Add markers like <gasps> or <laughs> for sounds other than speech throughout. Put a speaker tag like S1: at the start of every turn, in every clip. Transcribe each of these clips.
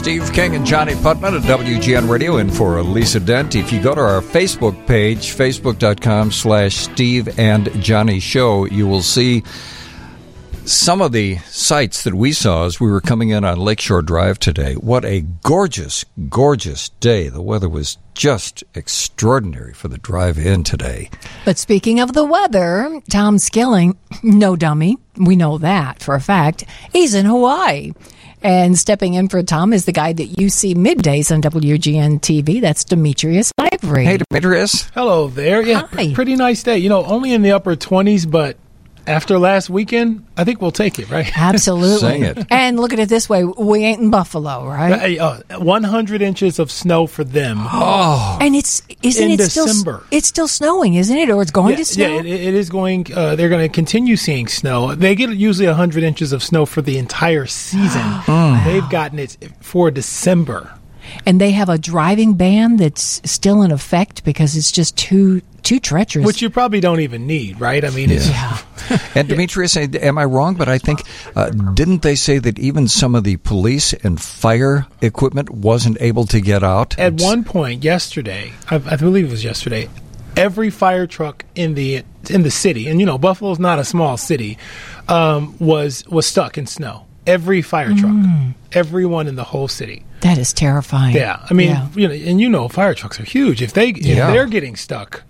S1: Steve King and Johnnie Putman at WGN Radio in for Lisa Dent. If you go to our Facebook page, facebook.com slash Steve and Johnnie Show, you will see some of the sights that we saw as we were coming in on Lakeshore Drive today. What a gorgeous, gorgeous day. The weather was just extraordinary for the drive in today.
S2: But speaking of the weather, Tom Skilling, no dummy, we know that for a fact, he's in Hawaii. And stepping in for Tom is the guy that you see middays on WGN TV. That's Demetrius Ivory.
S1: Hey, Demetrius.
S3: Hello there. Yeah,
S2: Hi.
S3: pretty nice day. You know, only in the upper 20s, but after last weekend, I think we'll take it, right? <laughs>
S2: Absolutely.
S1: Sing it.
S2: And look at it this way we ain't in Buffalo, right?
S3: Hey, uh, 100 inches of snow for them.
S2: Oh, <gasps> and it's, isn't
S3: In
S2: it still,
S3: December.
S2: it's still snowing, isn't it? Or it's going
S3: yeah,
S2: to snow?
S3: yeah, it, it is going. Uh, they're going to continue seeing snow. They get usually 100 inches of snow for the entire season. <gasps> They've gotten it for December.
S2: and they have a driving ban that's still in effect because it's just too, too treacherous.
S3: Which you probably don't even need, right? I mean, it's,
S2: yeah. <laughs> <laughs>
S1: And Demetrius, am I wrong? But I think, uh, didn't they say that even some of the police and fire equipment wasn't able to get out?
S3: at one point yesterday, I, I believe it was yesterday, every fire truck in the in the city, and you know Buffalo's not a small city, um, was was stuck in snow. Every fire truck, everyone in the whole city.
S2: That is terrifying.
S3: Yeah, I mean,
S2: Yeah.
S3: you know, and you know, fire trucks are huge. If they if
S1: Yeah.
S3: they're getting stuck,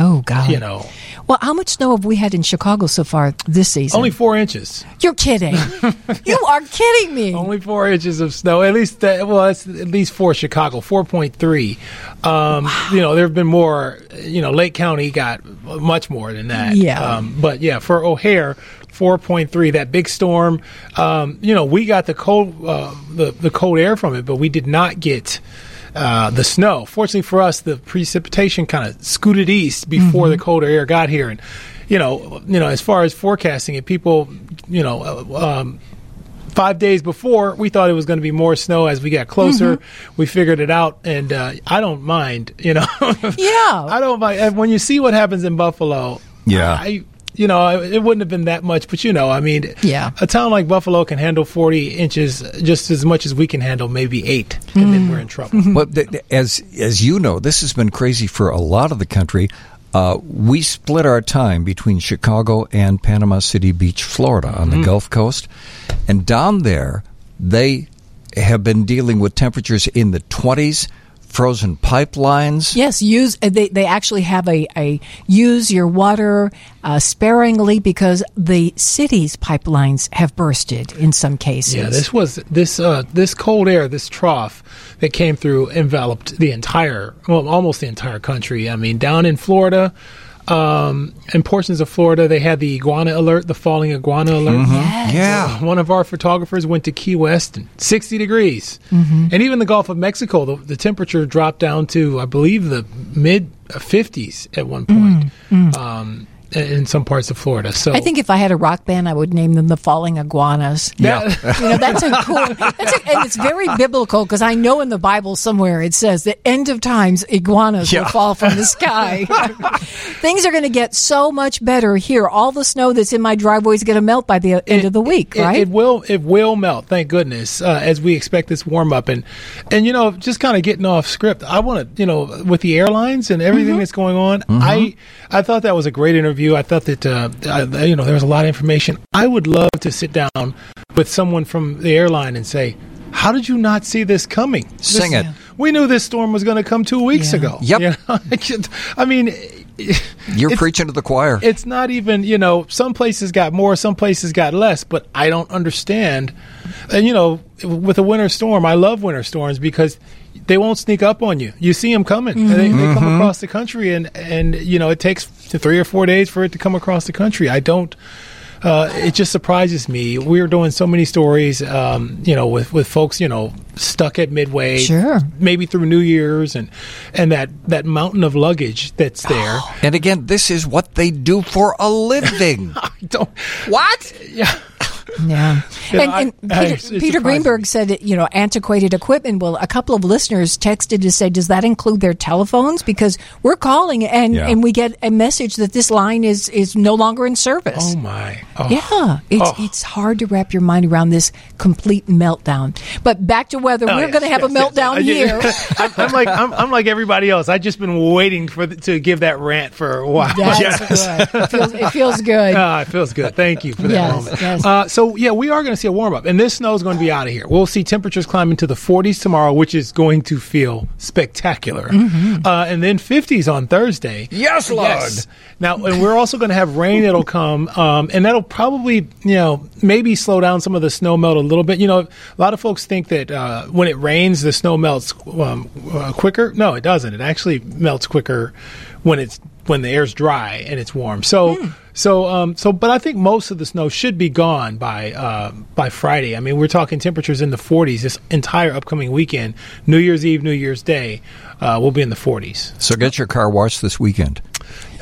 S2: Oh, God.
S3: you know,
S2: Well, how much snow have we had in Chicago so far this season?
S3: only four inches.
S2: You're kidding. <laughs> you are kidding me.
S3: Only four inches of snow. At least, uh, well, at least for Chicago, four point three. Um, You know, there have been more. You know, Lake County got much more than that.
S2: Yeah.
S3: Um, but yeah, for O'Hare, four point three. That big storm. Um, you know, we got the cold, uh, the the cold air from it, but we did not get. Uh, the snow. Fortunately for us, the precipitation kind of scooted east before the colder air got here, and you know, you know, as far as forecasting it, people, you know, uh, um, five days before, we thought it was going to be more snow. As we got closer,
S2: Mm-hmm.
S3: we figured it out, and uh, I don't mind. You know,
S2: Yeah. <laughs>
S3: I don't mind. And when you see what happens in Buffalo,
S1: Yeah.
S3: I. You know, it wouldn't have been that much, but you know, I mean,
S2: Yeah.
S3: a town like Buffalo can handle 40 inches just as much as we can handle maybe eight, and then we're in mm. trouble.
S1: But th- th- as as you know, this has been crazy for a lot of the country. Uh, we split our time between Chicago and Panama City Beach, Florida, on the mm-hmm. Gulf Coast, and down there they have been dealing with temperatures in the twenties, frozen pipelines.
S2: Yes, use uh, they they actually have a, a use your water uh, sparingly because the city's pipelines have bursted in some cases.
S3: Yeah, this was this uh, this cold air, this trough that came through enveloped the entire, well, almost the entire country. I mean, down in Florida, um, in portions of Florida, they had the iguana alert, the falling iguana alert.
S1: Yeah.
S3: One of our photographers went to Key West, and 60 degrees, and even the Gulf of Mexico, the, the temperature dropped down to, I believe, the mid 50s at one point. Um, in some parts of Florida. So
S2: I think if I had a rock band, I would name them the Falling Iguanas.
S1: Yeah.
S2: You know, that's a cool, that's a, and it's very biblical because I know in the Bible somewhere it says the end of times iguanas
S1: Yeah.
S2: will fall from the sky. <laughs> Things are going to get so much better here. All the snow that's in my driveway is going to melt by the end of the week,
S3: it,
S2: right?
S3: It will. It will melt. Thank goodness. Uh, as we expect this warm up, and and you know, just kind of getting off script. I want to, you know, with the airlines and everything that's going on. I I thought that was a great interview. I thought that uh, I, you know there was a lot of information. I would love to sit down with someone from the airline and say. How did you not see this coming?
S1: Sing
S3: This-
S1: it.
S3: We knew this storm was going to come two weeks
S2: Yeah.
S3: ago.
S1: Yep.
S3: You know? <laughs> I just- I mean,
S1: You're preaching to the choir.
S3: it's not even you know some places got more some places got less but i don't understand and you know with a winter storm i love winter storms because they won't sneak up on you you see them coming and they, they come across the country and and you know it takes three or four days for it to come across the country i don't uh, it just surprises me. We're doing so many stories, um, you know, with, with folks, you know, stuck at Midway,
S2: Sure.
S3: maybe through New Year's, and and that that mountain of luggage that's there. <sighs>
S1: And again, this is what they do for a living. <laughs>
S3: I don't.
S1: what?
S3: Yeah.
S2: Yeah.
S3: Yeah,
S2: and
S3: I-
S2: and
S3: I-
S2: Peter,
S3: it's
S2: Peter. Greenberg said, you know, antiquated equipment. Well, a couple of listeners texted to say, does that include their telephones? Because we're calling and,
S1: Yeah.
S2: and we get a message that this line is, is no longer in service.
S3: Oh my. Oh.
S2: Yeah, it's
S3: Oh.
S2: it's hard to wrap your mind around this complete meltdown. But back to weather,
S3: Oh,
S2: we're
S3: yes,
S2: going to have
S3: yes,
S2: a
S3: yes.
S2: meltdown
S3: I
S2: here. <laughs>
S3: I'm, I'm like I'm, I'm like everybody else. I've just been waiting for the, to give that rant for a while.
S2: That's <laughs> good. It feels, it feels good. <laughs>
S3: Ah, it feels good. Thank you for that
S2: Yes,
S3: moment.
S2: yes.
S3: Uh, so yeah, we are going to see a warm up, and this snow is going to be out of here. We'll see temperatures climbing to the 40s tomorrow, which is going to feel spectacular,
S2: Mm-hmm.
S3: uh, and then 50s on Thursday.
S1: Yes, Lord.
S3: Now, and we're also going to have rain that'll come, um, and that'll probably, you know, maybe slow down some of the snow melt a little bit. You know, a lot of folks think that uh, when it rains, the snow melts um, uh, quicker. No, it doesn't. It actually melts quicker when it's when the air's dry and it's warm. So, so, um, so, but I think most of the snow should be gone by uh, by Friday. I mean, we're talking temperatures in the 40s this entire upcoming weekend. New Year's Eve, New Year's Day, uh, will be in the 40s.
S1: So get your car washed this weekend.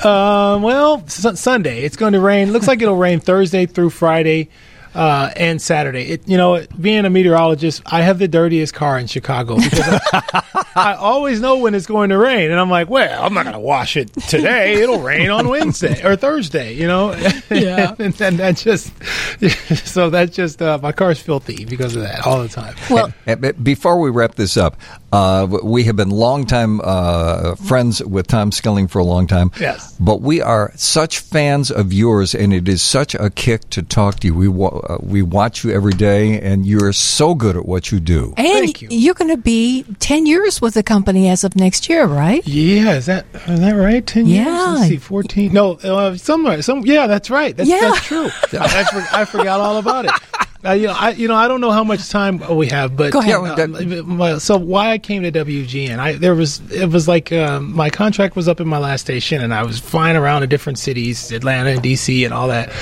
S3: Um, well, su- Sunday. It's going to rain. Looks like it'll rain Thursday through Friday uh, and Saturday. It, you know, being a meteorologist, I have the dirtiest car in Chicago because I, <laughs> I always know when it's going to rain, and I'm like, well, I'm not going to wash it today. It'll rain on Wednesday or Thursday. You know, <laughs>
S2: Yeah.
S3: and, and that just <laughs> so that's just uh, my car's filthy because of that all the time.
S2: Well,
S1: Uh, but Before we wrap this up, uh, we have been longtime uh, friends with Tom Skilling for a long time.
S3: Yes.
S1: But we are such fans of yours, and it is such a kick to talk to you. We wa- uh, we watch you every day, and you're so good at what you do.
S2: and
S3: Thank you.
S2: you're going to be 10 years with the company as of next year, right?
S3: Yeah, is that is that right? Ten years?
S2: Yeah.
S3: Let's see, fourteen. No, uh, somewhere. Some. Yeah, that's right. That's,
S2: Yeah.
S3: that's true. I, I, I forgot all about it. <laughs> Uh, you know, I you know I don't know how much time we have, but
S2: Go ahead.
S3: Uh, so why I came to WGN? I there was it was like um, my contract was up in my last station, and I was flying around to different cities, Atlanta and DC, and all that.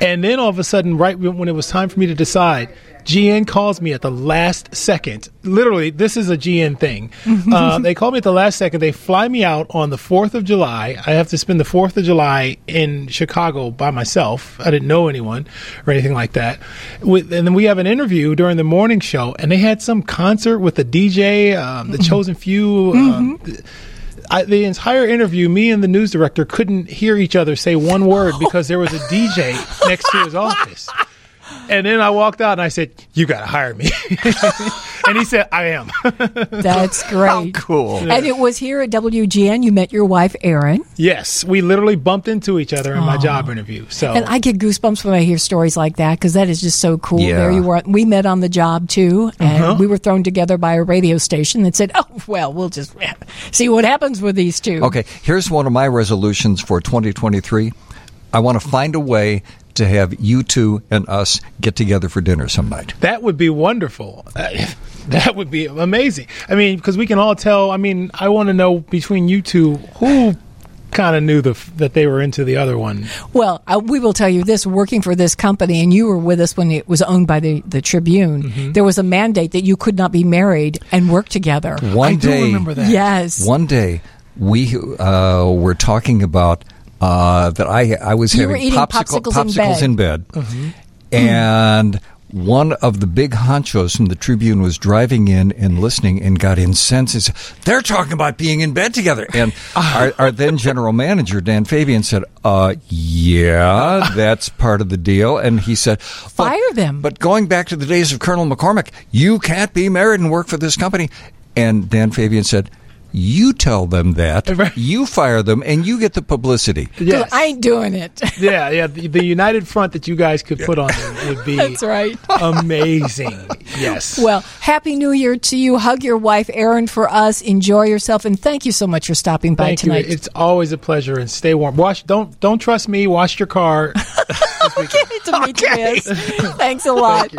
S3: And then all of a sudden, right when it was time for me to decide. GN calls me at the last second. Literally, this is a GN thing. <laughs> uh, they call me at the last second. They fly me out on the 4th of July. I have to spend the 4th of July in Chicago by myself. I didn't know anyone or anything like that. With, and then we have an interview during the morning show, and they had some concert with the DJ, um, the Chosen Few. Um, I, the entire interview, me and the news director couldn't hear each other say one word <laughs> because there was a DJ next to his office. And then I walked out and I said, "You got to hire me," <laughs> and he said, "I am." <laughs>
S2: That's great.
S1: cool.
S2: And it was here at WGN you met your wife, Erin.
S3: yes, we literally bumped into each other in my job interview. So
S2: And I get goosebumps when I hear stories like that because that is just so cool.
S1: Yeah.
S2: There you were. We met on the job too, and
S3: Uh-huh.
S2: we were thrown together by a radio station that said, "Oh, well, we'll just <laughs> see what happens with these two.
S1: Okay, here's one of my resolutions for 2023. I want to find a way to have you two and us get together for dinner some night.
S3: that would be wonderful. Uh, <laughs> that would be amazing. I mean, because we can all tell. I mean, I want to know between you two who kind of knew the that they were into the other one.
S2: Well, I, we will tell you this: working for this company, and you were with us when it was owned by the the Tribune.
S3: Mm-hmm.
S2: There was a mandate that you could not be married and work together.
S1: One
S3: I do
S1: day,
S3: remember that.
S2: Yes.
S1: One day, we uh, were talking about uh, that I I was
S2: You
S1: having
S2: were eating popsicles in bed.
S1: in bed, and one of the big honchos from the Tribune was driving in and listening and got incensed. They're talking about being in bed together, and <laughs> our, our then general manager Dan Fabian said, "Uh, yeah, that's part of the deal." And he said,
S2: Fire them.
S1: But going back to the days of Colonel McCormick, you can't be married and work for this company. And Dan Fabian said, You tell them that, <laughs>
S3: Right.
S1: you fire them, and you get the publicity
S3: Yes.
S2: I ain't doing it. <laughs>
S3: yeah, yeah. The, the united front that you guys could put on them would be
S2: That's right. <laughs>
S3: amazing. Yes.
S2: Well, happy New Year to you. Hug your wife, Erin, for us. Enjoy yourself, and thank you so much for stopping by
S3: Thank
S2: tonight.
S3: you. It's always a pleasure, and stay warm. Wash. Don't don't trust me. Wash your car.
S2: okay, Demetrius. Thanks a lot.